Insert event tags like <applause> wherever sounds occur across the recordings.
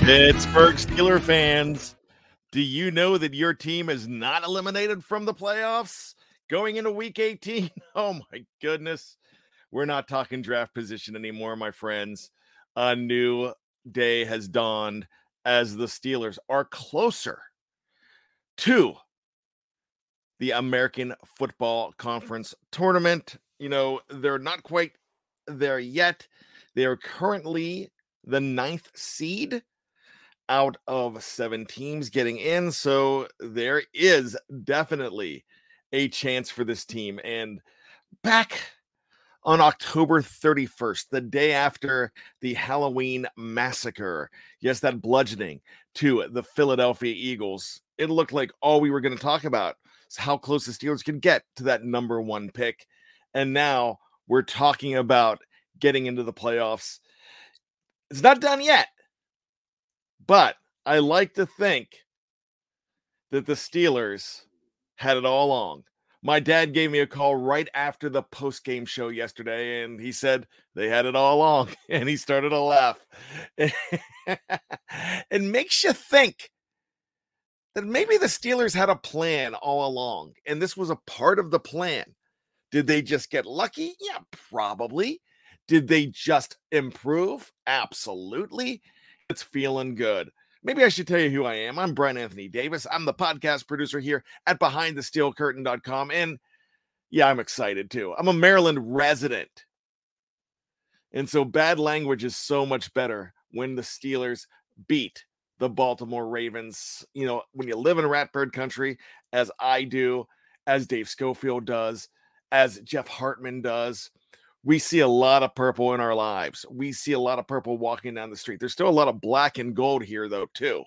Pittsburgh Steeler fans, do you know that your team is not eliminated from the playoffs going into week 18? <laughs> Oh my goodness. We're not talking draft position anymore, my friends. A new day has dawned as the Steelers are closer to the American Football Conference tournament. You know, they're not quite there yet. They are currently the ninth seed out of seven teams getting in. So there is definitely a chance for this team. And back on October 31st, the day after the Halloween massacre, yes, that bludgeoning to the Philadelphia Eagles, it looked like all we were going to talk about is how close the Steelers can get to that number one pick. And now we're talking about getting into the playoffs. It's not done yet. But I like to think that the Steelers had it all along. My dad gave me a call right after the post game show yesterday, and he said they had it all along, <laughs> and he started to laugh. <laughs> and makes you think that maybe the Steelers had a plan all along, and this was a part of the plan. Did they just get lucky? Yeah, probably. Did they just improve? Absolutely. It's feeling good. Maybe I should tell you who I am. I'm Bryan Anthony Davis. I'm the podcast producer here at BehindTheSteelCurtain.com. And yeah, I'm excited too. I'm a Maryland resident. And so bad language is so much better when the Steelers beat the Baltimore Ravens. You know, when you live in Ratbird country, as I do, as Dave Schofield does, as Jeff Hartman does, we see a lot of purple in our lives. We see a lot of purple walking down the street. There's still a lot of black and gold here, though, too.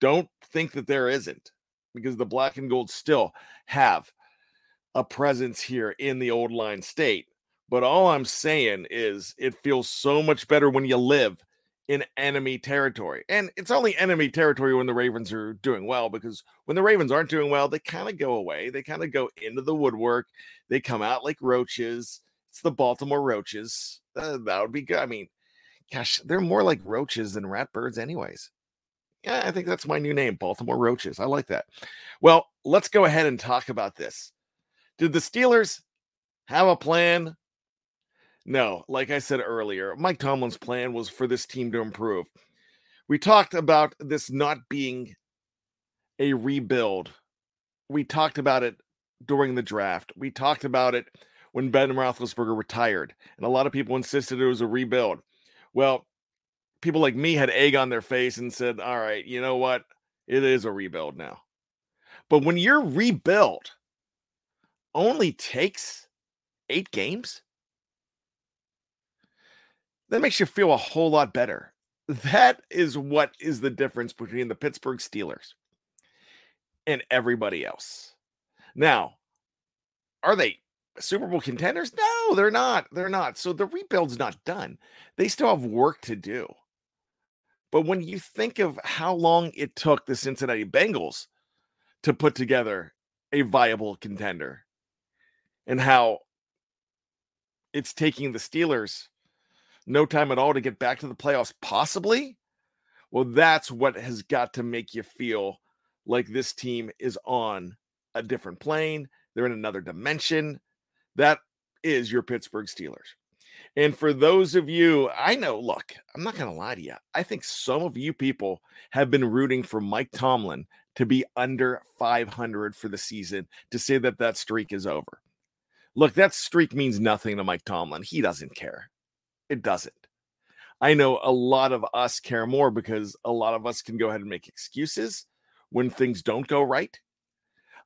Don't think that there isn't, because the black and gold still have a presence here in the old line state. But all I'm saying is it feels so much better when you live in enemy territory. And it's only enemy territory when the Ravens are doing well, because when the Ravens aren't doing well, they kind of go away. They kind of go into the woodwork. They come out like roaches it's the Baltimore Roaches. Uh, that would be good. I mean, gosh, they're more like roaches than rat birds, anyways. Yeah, I think that's my new name, Baltimore Roaches. I like that. Well, let's go ahead and talk about this. Did the Steelers have a plan? No, like I said earlier, Mike Tomlin's plan was for this team to improve. We talked about this not being a rebuild. We talked about it during the draft. We talked about it when Ben Roethlisberger retired, and a lot of people insisted it was a rebuild. Well, people like me had egg on their face and said, "All right, you know what? It is a rebuild now." But when your rebuild only takes eight games, that makes you feel a whole lot better. That is what is the difference between the Pittsburgh Steelers and everybody else. Now, are they Super Bowl contenders? No, they're not. They're not. So the rebuild's not done. They still have work to do. But when you think of how long it took the Cincinnati Bengals to put together a viable contender and how it's taking the Steelers no time at all to get back to the playoffs, possibly, well, that's what has got to make you feel like this team is on a different plane. They're in another dimension. That is your Pittsburgh Steelers. And for those of you, I know, look, I'm not going to lie to you. I think some of you people have been rooting for Mike Tomlin to be under 500 for the season to say that that streak is over. Look, that streak means nothing to Mike Tomlin. He doesn't care. It doesn't. I know a lot of us care more because a lot of us can go ahead and make excuses when things don't go right.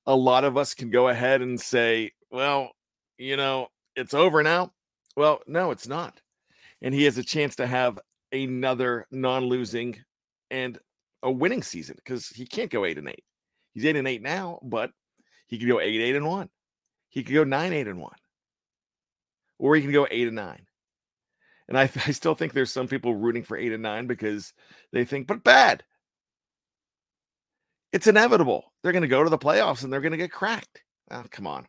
A lot of us can go ahead and say, well, you know, it's over now. Well, no, it's not. And he has a chance to have another non losing and a winning season because he can't go eight and eight. He's eight and eight now, but he could go eight, eight and one. He could go nine, eight and one. Or he can go eight and nine. And I, <laughs> I still think there's some people rooting for eight and nine because they think, but bad. It's inevitable. They're going to go to the playoffs and they're going to get cracked. Oh, come on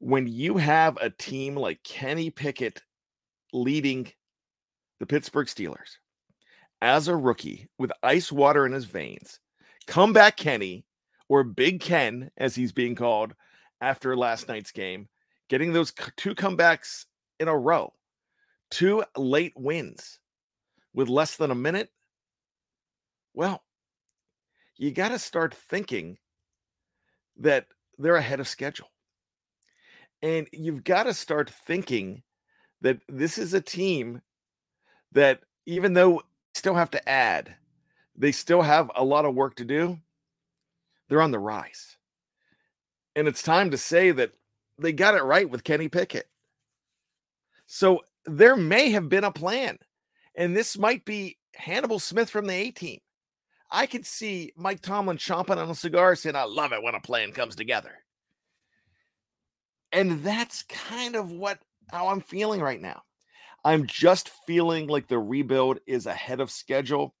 when you have a team like Kenny Pickett leading the Pittsburgh Steelers as a rookie with ice water in his veins, comeback Kenny or Big Ken, as he's being called after last night's game, getting those two comebacks in a row, two late wins with less than a minute. Well, you got to start thinking that they're ahead of schedule. And you've got to start thinking that this is a team that, even though still have to add, they still have a lot of work to do. They're on the rise. And it's time to say that they got it right with Kenny Pickett. So there may have been a plan. And this might be Hannibal Smith from the A team. I could see Mike Tomlin chomping on a cigar saying, I love it when a plan comes together. And that's kind of what how I'm feeling right now. I'm just feeling like the rebuild is ahead of schedule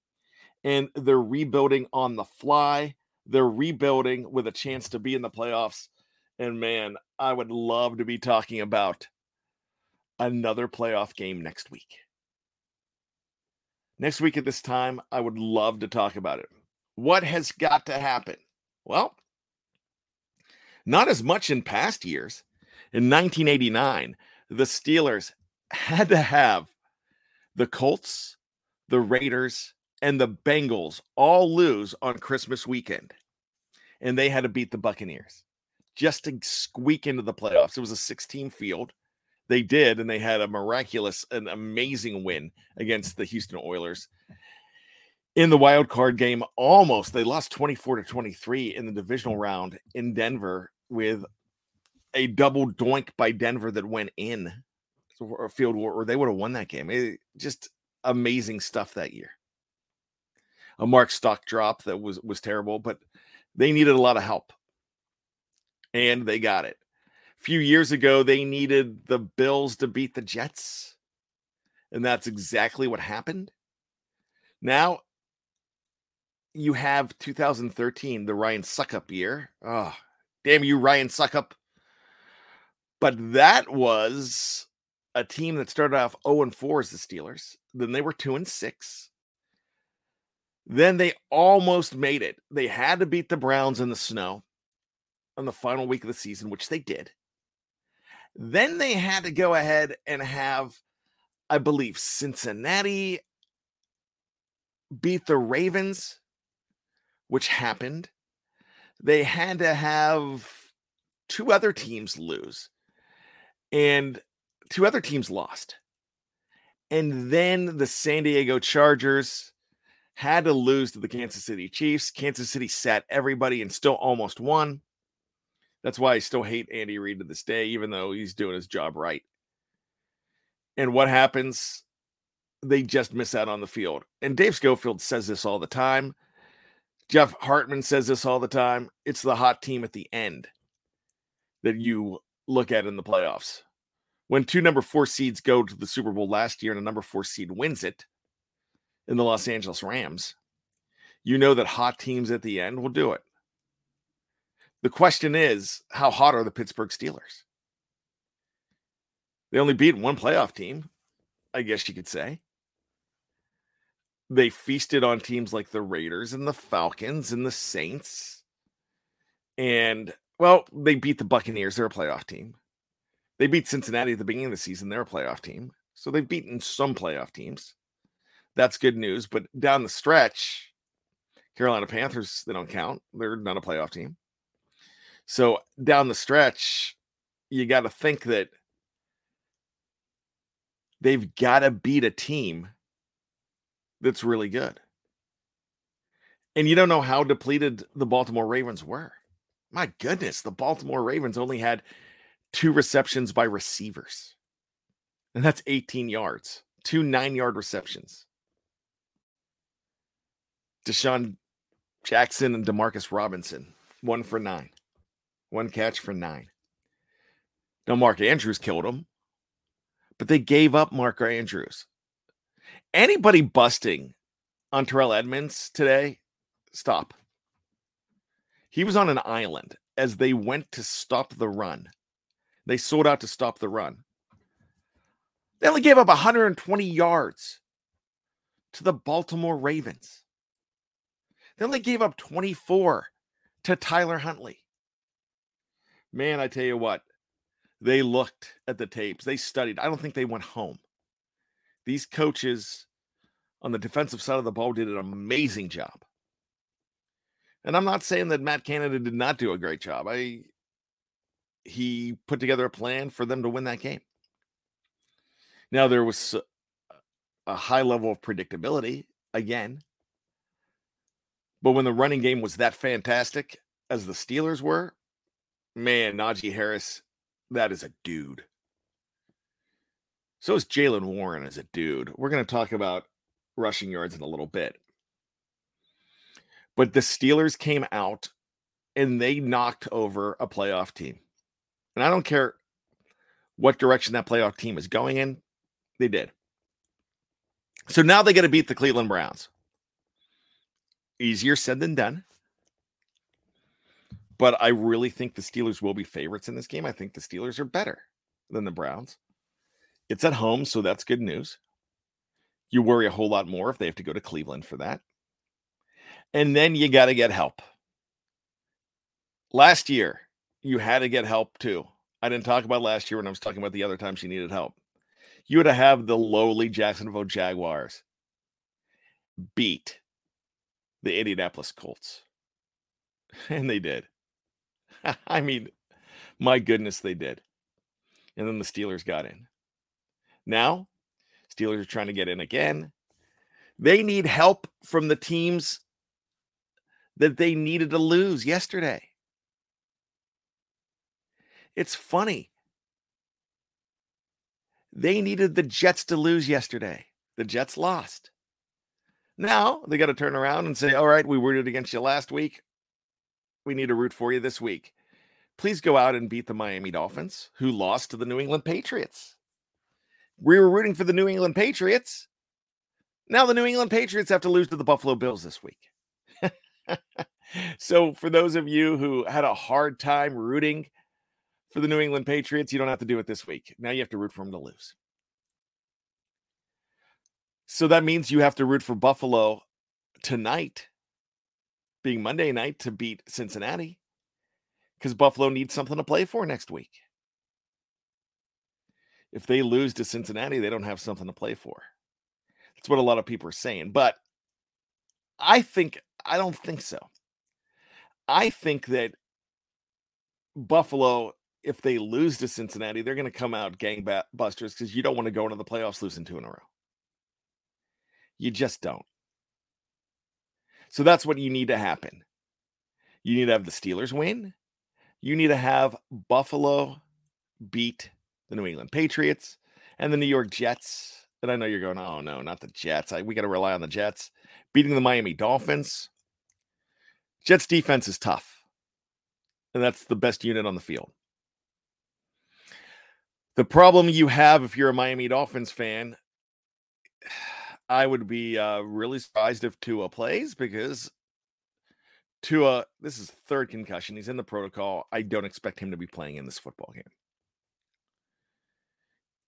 and they're rebuilding on the fly. They're rebuilding with a chance to be in the playoffs. And man, I would love to be talking about another playoff game next week. Next week at this time, I would love to talk about it. What has got to happen? Well, not as much in past years. In 1989, the Steelers had to have the Colts, the Raiders, and the Bengals all lose on Christmas weekend. And they had to beat the Buccaneers just to squeak into the playoffs. It was a 16 field. They did, and they had a miraculous, an amazing win against the Houston Oilers in the wild card game. Almost, they lost 24 to 23 in the divisional round in Denver with a double doink by Denver that went in a field where they would have won that game. It, just amazing stuff that year. A Mark stock drop that was was terrible, but they needed a lot of help, and they got it. A few years ago, they needed the Bills to beat the Jets, and that's exactly what happened. Now you have 2013, the Ryan Succop year. Oh, damn you, Ryan Succop. But that was a team that started off 0 and 4 as the Steelers. Then they were 2 and 6. Then they almost made it. They had to beat the Browns in the snow on the final week of the season, which they did. Then they had to go ahead and have, I believe, Cincinnati beat the Ravens, which happened. They had to have two other teams lose, and two other teams lost. And then the San Diego Chargers had to lose to the Kansas City Chiefs. Kansas City sat everybody and still almost won. That's why I still hate Andy Reid to this day, even though he's doing his job right. And what happens? They just miss out on the field. And Dave Schofield says this all the time. Jeff Hartman says this all the time. It's the hot team at the end that you look at in the playoffs. When two number four seeds go to the Super Bowl last year and a number four seed wins it in the Los Angeles Rams, you know that hot teams at the end will do it. The question is, how hot are the Pittsburgh Steelers? They only beat one playoff team, I guess you could say. They feasted on teams like the Raiders and the Falcons and the Saints. And, well, they beat the Buccaneers. They're a playoff team. They beat Cincinnati at the beginning of the season. They're a playoff team. So they've beaten some playoff teams. That's good news. But down the stretch, Carolina Panthers, they don't count. They're not a playoff team. So down the stretch, you got to think that they've got to beat a team that's really good. And you don't know how depleted the Baltimore Ravens were. My goodness, the Baltimore Ravens only had two receptions by receivers. And that's 18 yards, two nine yard receptions. DeSean Jackson and Demarcus Robinson, one for nine. One catch for nine. Now, Mark Andrews killed him, but they gave up Mark Andrews. Anybody busting on Terrell Edmunds today, stop. He was on an island as they went to stop the run. They sold out to stop the run. They only gave up 120 yards to the Baltimore Ravens. They only gave up 24 to Tyler Huntley man, I tell you what, they looked at the tapes, they studied. I don't think they went home. These coaches on the defensive side of the ball did an amazing job. And I'm not saying that Matt Canada did not do a great job. I he put together a plan for them to win that game. Now there was a high level of predictability again. But when the running game was that fantastic as the Steelers were, man, Najee Harris, that is a dude. So is Jaylen Warren as a dude. We're going to talk about rushing yards in a little bit. But the Steelers came out and they knocked over a playoff team. And I don't care what direction that playoff team is going in, they did. So now they got to beat the Cleveland Browns. Easier said than done but I really think the Steelers will be favorites in this game. I think the Steelers are better than the Browns. It's at home, so that's good news. You worry a whole lot more if they have to go to Cleveland for that. And then you got to get help. Last year, you had to get help too. I didn't talk about last year when I was talking about the other times you needed help. You would have the lowly Jacksonville Jaguars beat the Indianapolis Colts. <laughs> And they did. <laughs> I mean, my goodness, they did. And then the Steelers got in. Now, Steelers are trying to get in again. They need help from the teams that they needed to lose yesterday. It's funny. They needed the Jets to lose yesterday. The Jets lost. Now they got to turn around and say, all right, we rooted against you last week we need to root for you this week. Please go out and beat the Miami Dolphins, who lost to the New England Patriots. We were rooting for the New England Patriots. Now the New England Patriots have to lose to the Buffalo Bills this week. So, for those of you who had a hard time rooting for the New England Patriots, you don't have to do it this week. Now you have to root for them to lose. So that means you have to root for Buffalo tonight being Monday night to beat Cincinnati because Buffalo needs something to play for next week. if they lose to Cincinnati, they don't have something to play for. That's what a lot of people are saying. But I think, I don't think so. I think that Buffalo, if they lose to Cincinnati, they're going to come out gangbusters because you don't want to go into the playoffs losing two in a row. You just don't. So that's what you need to happen. You need to have the Steelers win. You need to have Buffalo beat the New England Patriots and the New York Jets. And I know you're going, oh no, not the Jets. I, we got to rely on the Jets. Beating the Miami Dolphins. Jets defense is tough. And that's the best unit on the field. The problem you have if you're a Miami Dolphins fan, I would be uh, really surprised if Tua plays because Tua, this is third concussion. He's in the protocol. I don't expect him to be playing in this football game.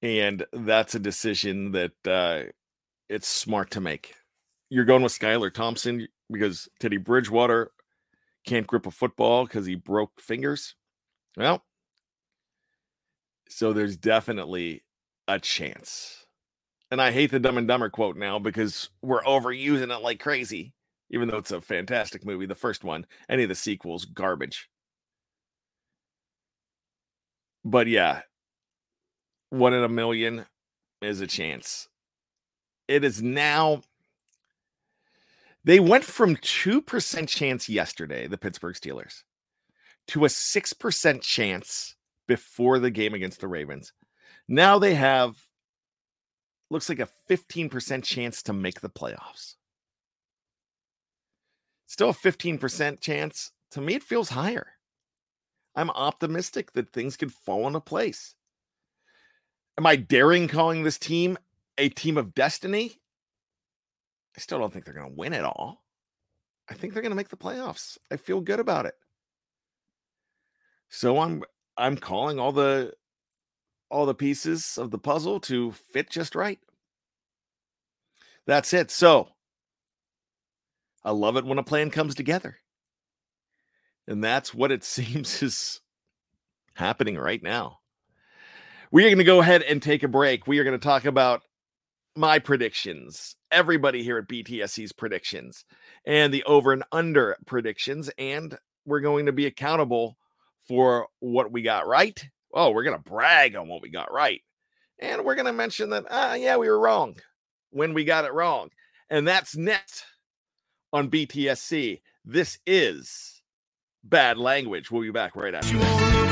And that's a decision that uh, it's smart to make. You're going with Skylar Thompson because Teddy Bridgewater can't grip a football because he broke fingers. Well, so there's definitely a chance. And I hate the Dumb and Dumber quote now because we're overusing it like crazy even though it's a fantastic movie. The first one, any of the sequels, garbage. But yeah, one in a million is a chance. It is now. They went from 2% chance yesterday, the Pittsburgh Steelers, to a 6% chance before the game against the Ravens. Now they have, looks like a 15% chance to make the playoffs still a 15% chance. To me, it feels higher. I'm optimistic that things could fall into place. Am I daring calling this team a team of destiny? I still don't think they're going to win it all. I think they're mm. going to make the playoffs. I feel good about it. So I'm I'm calling all the all the pieces of the puzzle to fit just right. That's it. So, I love it when a plan comes together. And that's what it <laughs> seems is happening right now. We are going to go ahead and take a break. We are going to talk about my predictions, everybody here at BTSC's predictions, and the over and under predictions. And we're going to be accountable for what we got right. Oh, we're going to brag on what we got right. And we're going to mention that, ah, yeah, we were wrong when we got it wrong. And that's next on BTSC. This is bad language. We'll be back right after this.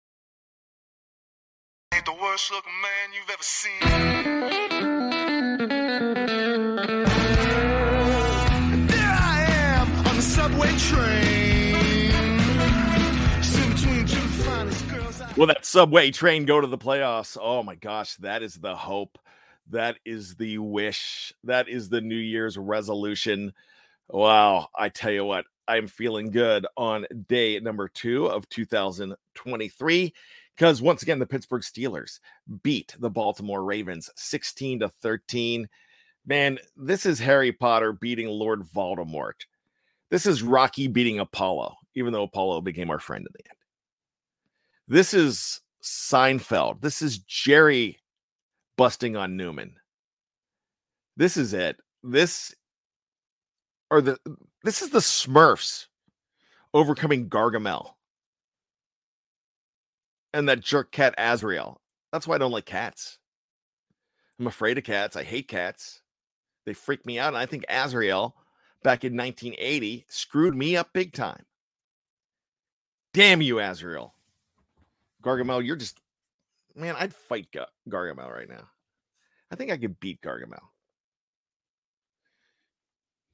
Ain't the worst looking man you've ever seen. There I am on the subway train. Will that subway train go to the playoffs? Oh my gosh, that is the hope. That is the wish. That is the New Year's resolution. Wow, I tell you what, I'm feeling good on day number two of 2023 because once again, the Pittsburgh Steelers beat the Baltimore Ravens 16 to 13. Man, this is Harry Potter beating Lord Voldemort. This is Rocky beating Apollo, even though Apollo became our friend in the end. This is Seinfeld. This is Jerry busting on Newman. This is it. This or the This is the Smurfs overcoming Gargamel and that jerk cat Azrael. That's why I don't like cats. I'm afraid of cats. I hate cats. They freak me out. And I think Azrael back in 1980 screwed me up big time. Damn you, Azrael. Gargamel, you're just, man, I'd fight Gar- Gargamel right now. I think I could beat Gargamel.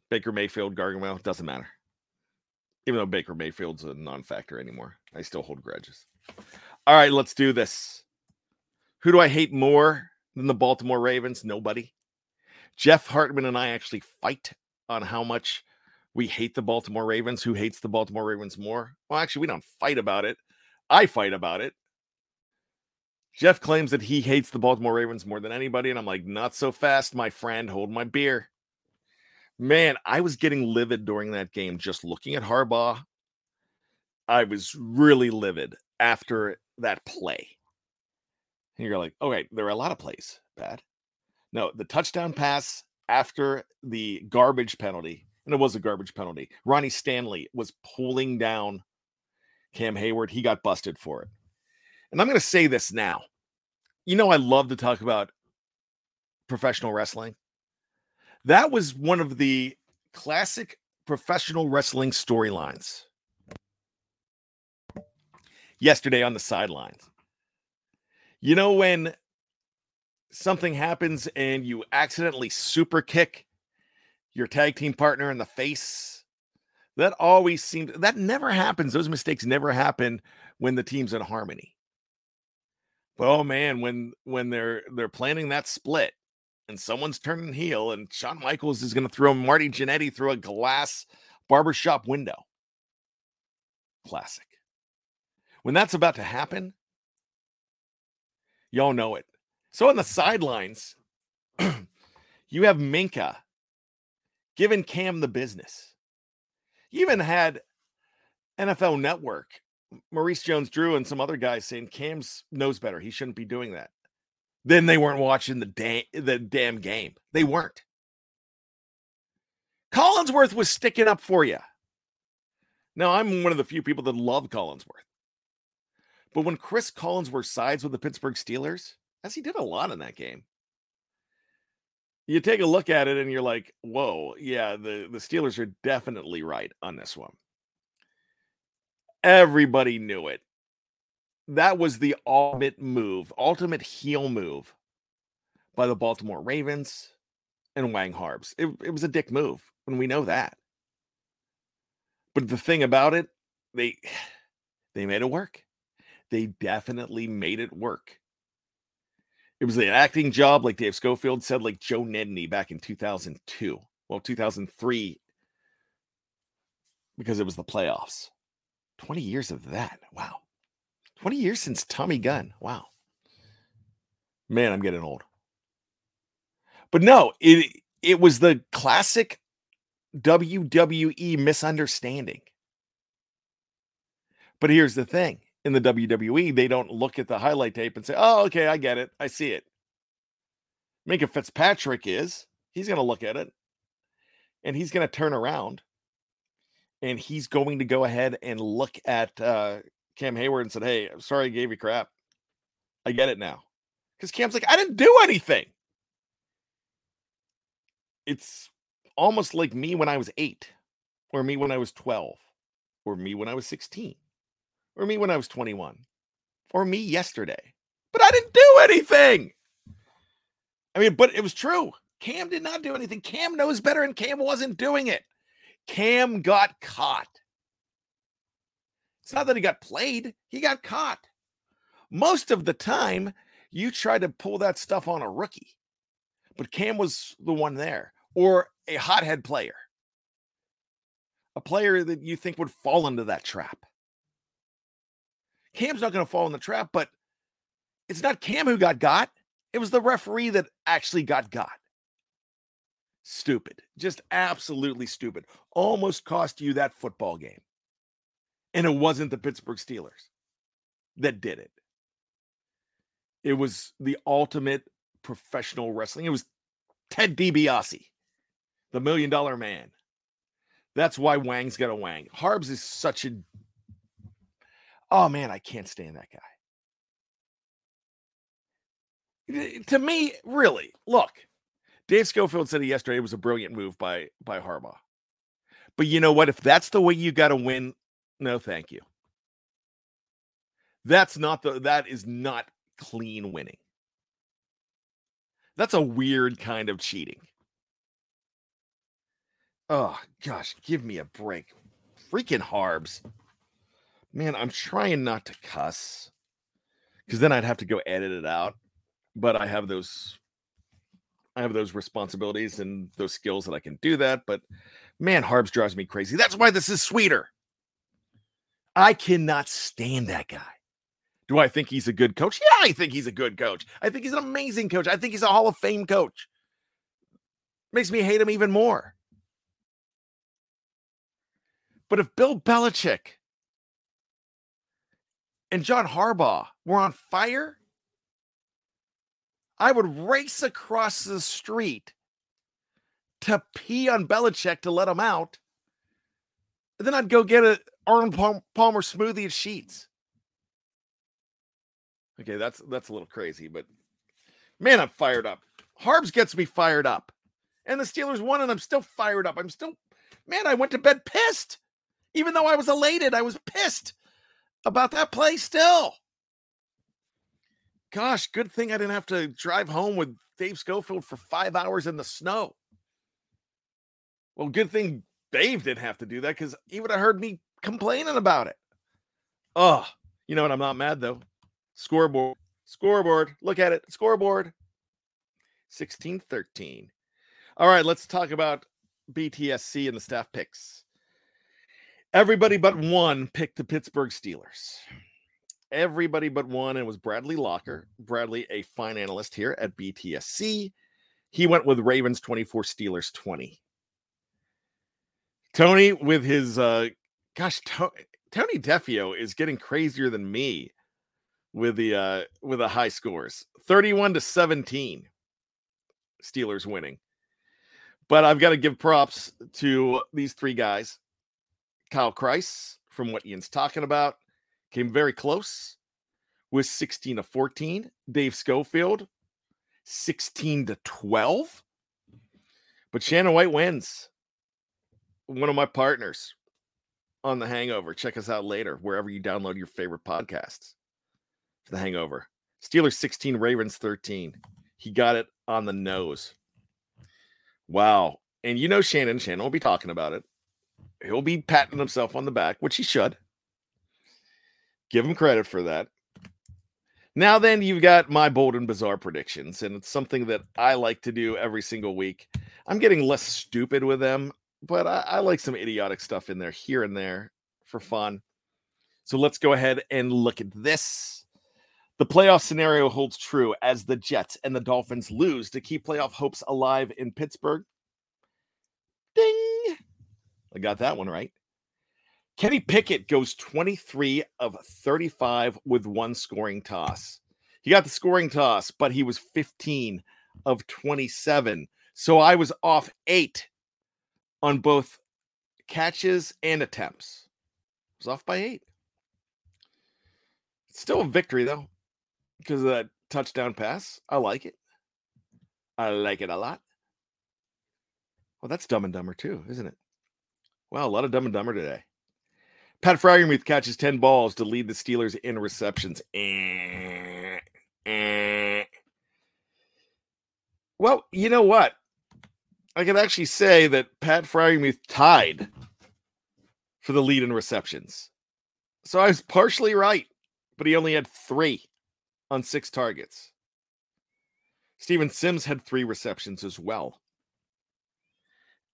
Baker Mayfield, Gargamel, doesn't matter. Even though Baker Mayfield's a non factor anymore, I still hold grudges. All right, let's do this. Who do I hate more than the Baltimore Ravens? Nobody. Jeff Hartman and I actually fight on how much we hate the Baltimore Ravens. Who hates the Baltimore Ravens more? Well, actually, we don't fight about it. I fight about it. Jeff claims that he hates the Baltimore Ravens more than anybody. And I'm like, not so fast, my friend. Hold my beer. Man, I was getting livid during that game just looking at Harbaugh. I was really livid after that play. And you're like, okay, there are a lot of plays bad. No, the touchdown pass after the garbage penalty, and it was a garbage penalty. Ronnie Stanley was pulling down Cam Hayward. He got busted for it. And I'm going to say this now. You know, I love to talk about professional wrestling. That was one of the classic professional wrestling storylines yesterday on the sidelines. You know, when something happens and you accidentally super kick your tag team partner in the face, that always seems that never happens. Those mistakes never happen when the team's in harmony. But oh man, when when they're they're planning that split and someone's turning heel and Shawn Michaels is going to throw Marty Jannetty through a glass barbershop window. Classic. When that's about to happen, y'all know it. So on the sidelines, <clears throat> you have Minkah giving Cam the business. You even had NFL Network, Maurice Jones Drew, and some other guys saying Cam's knows better. He shouldn't be doing that. Then they weren't watching the, the damn game. They weren't. Collinsworth was sticking up for you. Now, I'm one of the few people that love Collinsworth. But when Chris Collinsworth sides with the Pittsburgh Steelers, as he did a lot in that game, you take a look at it and you're like, whoa, yeah, the, the Steelers are definitely right on this one. Everybody knew it. That was the ultimate move, ultimate heel move by the Baltimore Ravens and Wang Harbs. It, it was a dick move, and we know that. But the thing about it, they <sighs> they made it work. They definitely made it work. It was an acting job, like Dave Schofield said, like Joe Nedney back in 2002. Well, 2003, because it was the playoffs. 20 years of that. Wow. 20 years since Tommy Gunn. Wow. Man, I'm getting old. But no, it it was the classic WWE misunderstanding. But here's the thing in the WWE, they don't look at the highlight tape and say, oh, okay, I get it. I see it. Minkah Fitzpatrick is. He's going to look at it and he's going to turn around and he's going to go ahead and look at uh, Cam Hayward and said, hey, I'm sorry I gave you crap. I get it now. Because Cam's like, I didn't do anything. It's almost like me when I was eight, or me when I was 12, or me when I was 16 or me when I was 21, or me yesterday. But I didn't do anything. I mean, but it was true. Cam did not do anything. Cam knows better, and Cam wasn't doing it. Cam got caught. It's not that he got played, he got caught. Most of the time, you try to pull that stuff on a rookie, but Cam was the one there, or a hothead player, a player that you think would fall into that trap. Cam's not going to fall in the trap, but it's not Cam who got got. It was the referee that actually got got. Stupid. Just absolutely stupid. Almost cost you that football game. And it wasn't the Pittsburgh Steelers that did it. It was the ultimate professional wrestling. It was Ted DiBiase, the million dollar man, That's why Wang's got a Wang. Harbs is such a. Oh man, I can't stand that guy. To me, really, look, Dave Schofield said it yesterday. It was a brilliant move by by Harbaugh. But you know what? If that's the way you got to win, no, thank you. That's not the. That is not clean winning. That's a weird kind of cheating. Oh gosh, give me a break. Freaking Harbs. Man, I'm trying not to cuss because then I'd have to go edit it out. But I have those I have those responsibilities and those skills that I can do that. But man, Harbs drives me crazy. That's why this is sweeter. I cannot stand that guy. Do I think he's a good coach? Yeah, I think he's a good coach. I think he's an amazing coach. I think he's a Hall of Fame coach. Makes me hate him even more. But if Bill Belichick and John Harbaugh were on fire, I would race across the street to pee on Belichick to let him out. And then I'd go get a Arnold Palmer smoothie at Sheetz. Okay, that's that's a little crazy, but man, I'm fired up. Harbs gets me fired up. And the Steelers won, and I'm still fired up. I'm still, man, I went to bed pissed. Even though I was elated, I was pissed about that play still. Gosh, good thing I didn't have to drive home with Dave Schofield for five hours in the snow. Well, good thing Dave didn't have to do that because he would have heard me complaining about it. Oh, you know what? I'm not mad though. Scoreboard, scoreboard. Look at it. Scoreboard. 16 13. All right, let's talk about BTSC and the staff picks. Everybody but one picked the Pittsburgh Steelers. Everybody but one, and it was Bradley Locker. Bradley, a fine analyst here at BTSC. He went with Ravens 24, Steelers 20. Tony, with his, uh, gosh, to- Tony Defeo is getting crazier than me with the uh with the high scores 31 to 17 steelers winning but i've got to give props to these three guys Kyle Kreis, from what Ian's talking about, came very close with 16 to 14. Dave Schofield, 16 to 12. But Shannon White wins. One of my partners on The Hangover. Check us out later, wherever you download your favorite podcasts. For The Hangover. Steelers 16, Ravens 13. He got it on the nose. Wow. And you know Shannon. Shannon will be talking about it he'll be patting himself on the back, which he should. Give him credit for that. Now, then, you've got my bold and bizarre predictions, and it's something that I like to do every single week. I'm getting less stupid with them, but I, I like some idiotic stuff in there here and there for fun. So let's go ahead and look at this. The playoff scenario holds true as the Jets and the Dolphins lose to keep playoff hopes alive in Pittsburgh. Ding! I got that one right. Kenny Pickett goes 23 of 35 with one scoring toss. He got the scoring toss, but he was 15 of 27. So I was off eight on both catches and attempts. I was off by eight. It's still a victory, though, because of that touchdown pass. I like it. I like it a lot. Well, that's Dumb and Dumber, too, isn't it? Wow, a lot of Dumb and Dumber today. Pat Freiermuth catches 10 balls to lead the Steelers in receptions. Eh, eh. Well, you know what? I can actually say that Pat Freiermuth tied for the lead in receptions. So I was partially right, but he only had three on six targets. Steven Sims had three receptions as well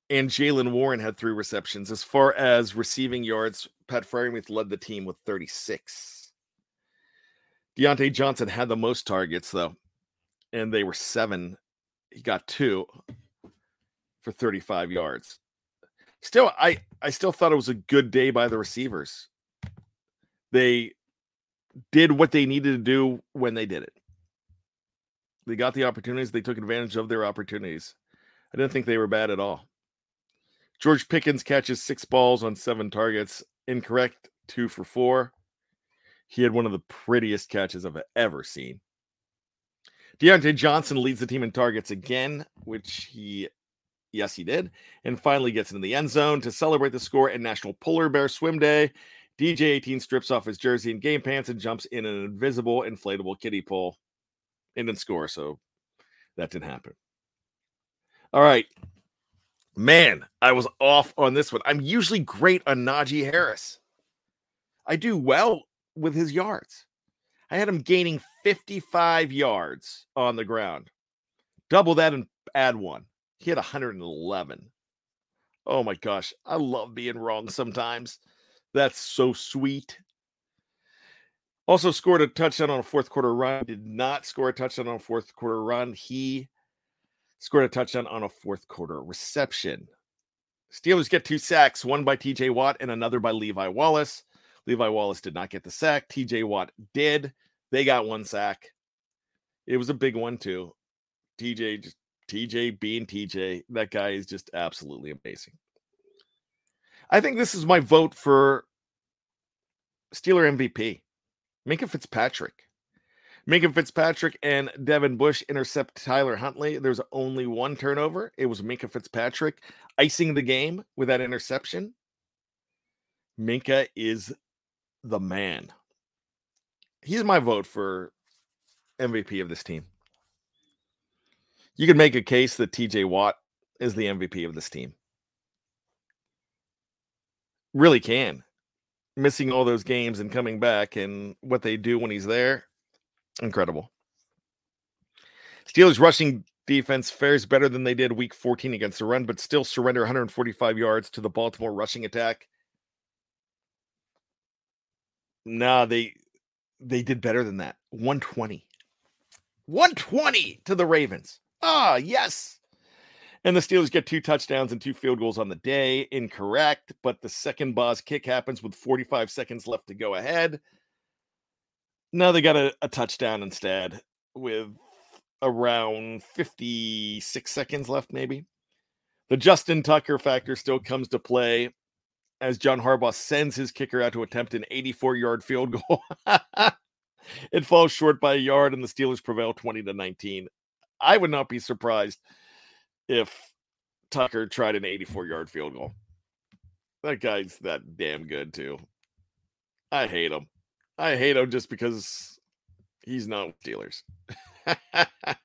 and Jaylen Warren had three receptions. As far as receiving yards, Pat Freiermuth led the team with 36. Diontae Johnson had the most targets, though, and they were seven. He got two for 35 yards. Still, I, I still thought it was a good day by the receivers. They did what they needed to do when they did it. They got the opportunities, they took advantage of their opportunities. I didn't think they were bad at all. George Pickens catches six balls on seven targets. Incorrect, two for four. He had one of the prettiest catches I've ever seen. Diontae Johnson leads the team in targets again, which he, yes, he did, and finally gets into the end zone to celebrate the score and National Polar Bear Swim Day. DJ 18 strips off his jersey and game pants and jumps in an invisible inflatable kiddie pool and didn't score, so that didn't happen. All right. Man, I was off on this one. I'm usually great on Najee Harris. I do well with his yards. I had him gaining 55 yards on the ground. Double that and add one. He had 111. Oh my gosh. I love being wrong sometimes. That's so sweet. Also scored a touchdown on a fourth quarter run. Did not score a touchdown on a fourth quarter run. He scored a touchdown on a fourth quarter reception. Steelers get two sacks, one by TJ Watt and another by Levi Wallace. Levi Wallace did not get the sack. TJ Watt did. They got one sack. It was a big one too. TJ just TJ being TJ, that guy is just absolutely amazing. I think this is my vote for Steeler MVP. Minkah Fitzpatrick. Minkah Fitzpatrick and Devin Bush intercept Tyler Huntley. There's only one turnover. It was Minkah Fitzpatrick icing the game with that interception. Minkah is the man. He's my vote for MVP of this team. You could make a case that TJ Watt is the MVP of this team. Really can. Missing all those games and coming back and what they do when he's there, incredible. Steelers rushing defense fares better than they did week 14 against the run, but still surrender 145 yards to the Baltimore rushing attack. Nah, they they did better than that. 120. 120 to the Ravens. Ah, yes. And the Steelers get two touchdowns and two field goals on the day. Incorrect, but the second Boz kick happens with 45 seconds left to go ahead. No, they got a, a touchdown instead with around 56 seconds left, maybe. The Justin Tucker factor still comes to play as John Harbaugh sends his kicker out to attempt an 84 yard field goal. <laughs> it falls short by a yard, and the Steelers prevail 20 to 19. I would not be surprised if Tucker tried an 84 yard field goal. That guy's that damn good, too. I hate him. I hate him just because he's not Steelers. <laughs> that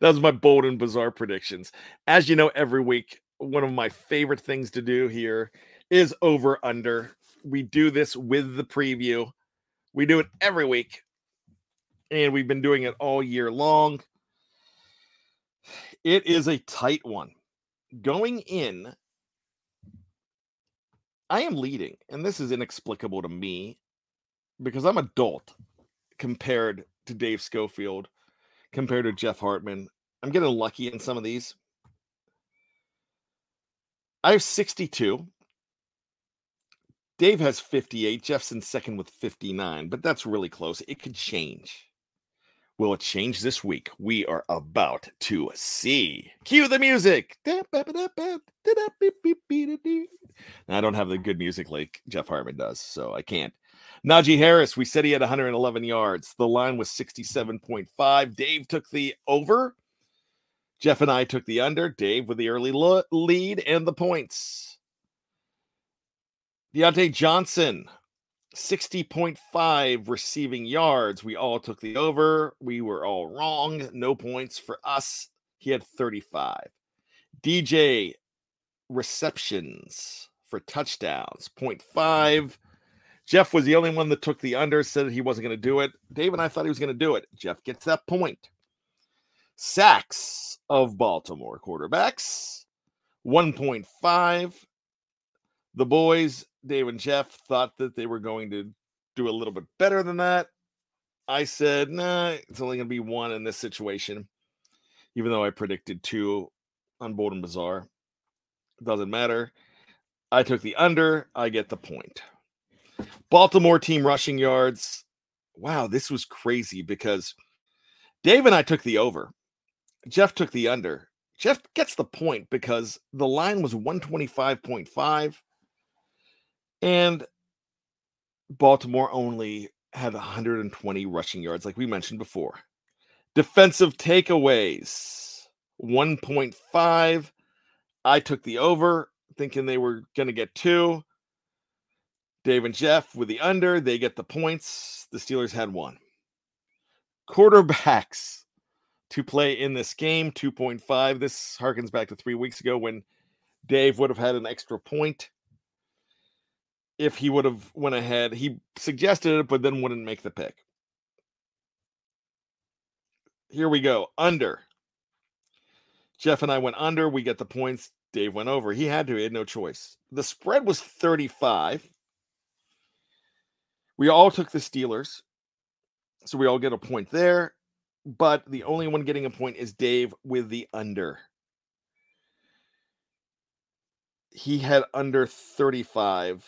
was my bold and bizarre predictions. As you know, every week, one of my favorite things to do here is over under. We do this with the preview. We do it every week. And we've been doing it all year long. It is a tight one. Going in, I am leading, and this is inexplicable to me because I'm adult compared to Dave Schofield, compared to Jeff Hartman. I'm getting lucky in some of these. I have 62. Dave has 58. Jeff's in second with 59, but that's really close. It could change. Will it change this week? We are about to see. Cue the music. I don't have the good music like Jeff Hartman does, so I can't. Najee Harris, we said he had 111 yards. The line was 67.5. Dave took the over. Jeff and I took the under. Dave with the early lo- lead and the points. Diontae Johnson, 60.5 receiving yards. We all took the over. We were all wrong. No points for us. He had 35. DJ receptions for touchdowns, 0.5. Jeff was the only one that took the under, said he wasn't going to do it. Dave and I thought he was going to do it. Jeff gets that point. Sacks of Baltimore quarterbacks, 1.5. The boys, Dave and Jeff, thought that they were going to do a little bit better than that. I said, nah, it's only going to be one in this situation, even though I predicted two on Bold Bazaar. Doesn't matter. I took the under. I get the point. Baltimore team rushing yards. Wow, this was crazy because Dave and I took the over. Jeff took the under. Jeff gets the point because the line was 125.5 and Baltimore only had 120 rushing yards, like we mentioned before. Defensive takeaways 1.5. I took the over, thinking they were going to get two. Dave and Jeff with the under, they get the points. The Steelers had one. Quarterbacks to play in this game 2.5. This harkens back to three weeks ago when Dave would have had an extra point if he would have went ahead. He suggested it, but then wouldn't make the pick. Here we go. Under. Jeff and I went under. We get the points. Dave went over. He had to. He had no choice. The spread was 35. We all took the Steelers. So we all get a point there. But the only one getting a point is Dave with the under. He had under 35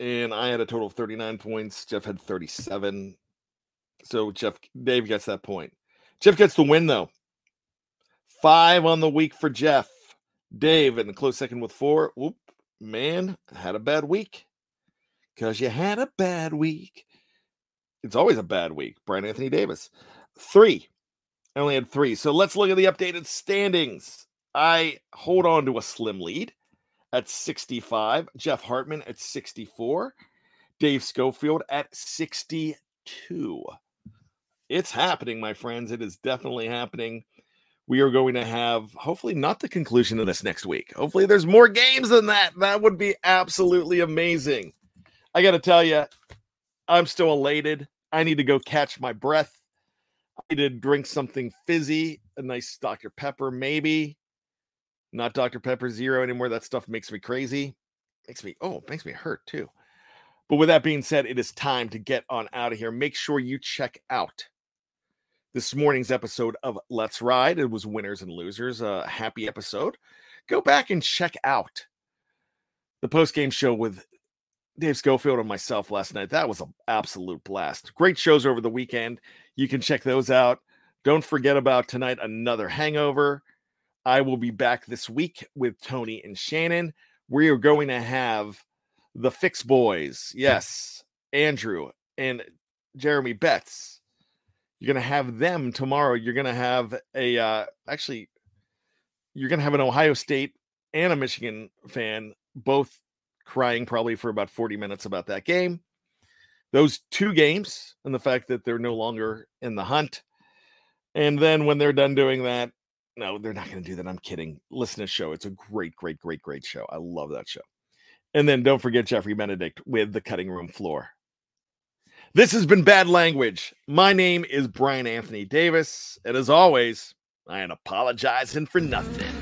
and I had a total of 39 points. Jeff had 37. So Jeff Dave gets that point. Jeff gets the win though. Five on the week for Jeff. Dave in the close second with four. Whoop, man, had a bad week. Because you had a bad week. It's always a bad week. Bryan Anthony Davis. Three. I only had three. So let's look at the updated standings. I hold on to a slim lead at 65, Jeff Hartman at 64, Dave Schofield at 62. It's happening, my friends. It is definitely happening. We are going to have hopefully not the conclusion of this next week. Hopefully, there's more games than that. That would be absolutely amazing. I got to tell you, I'm still elated. I need to go catch my breath. I need to drink something fizzy, a nice Dr. Pepper, maybe not Dr. Pepper Zero anymore. That stuff makes me crazy. Makes me, oh, makes me hurt too. But with that being said, it is time to get on out of here. Make sure you check out this morning's episode of Let's Ride. It was winners and losers, a happy episode. Go back and check out the post game show with Dave Schofield and myself last night. That was an absolute blast. Great shows over the weekend. You can check those out. Don't forget about tonight, another hangover. I will be back this week with Tony and Shannon. We are going to have the Fix Boys. Yes, Andrew and Jeremy Betts. You're going to have them tomorrow. You're going to have a, uh, actually, you're going to have an Ohio State and a Michigan fan both crying probably for about 40 minutes about that game. Those two games and the fact that they're no longer in the hunt. And then when they're done doing that, no, they're not going to do that. I'm kidding. Listen to the show. It's a great, great, great, great show. I love that show. And then don't forget Jeffrey Benedict with the cutting room floor. This has been Bad Language. My name is Bryan Anthony Davis. And as always, I ain't apologizing for nothing.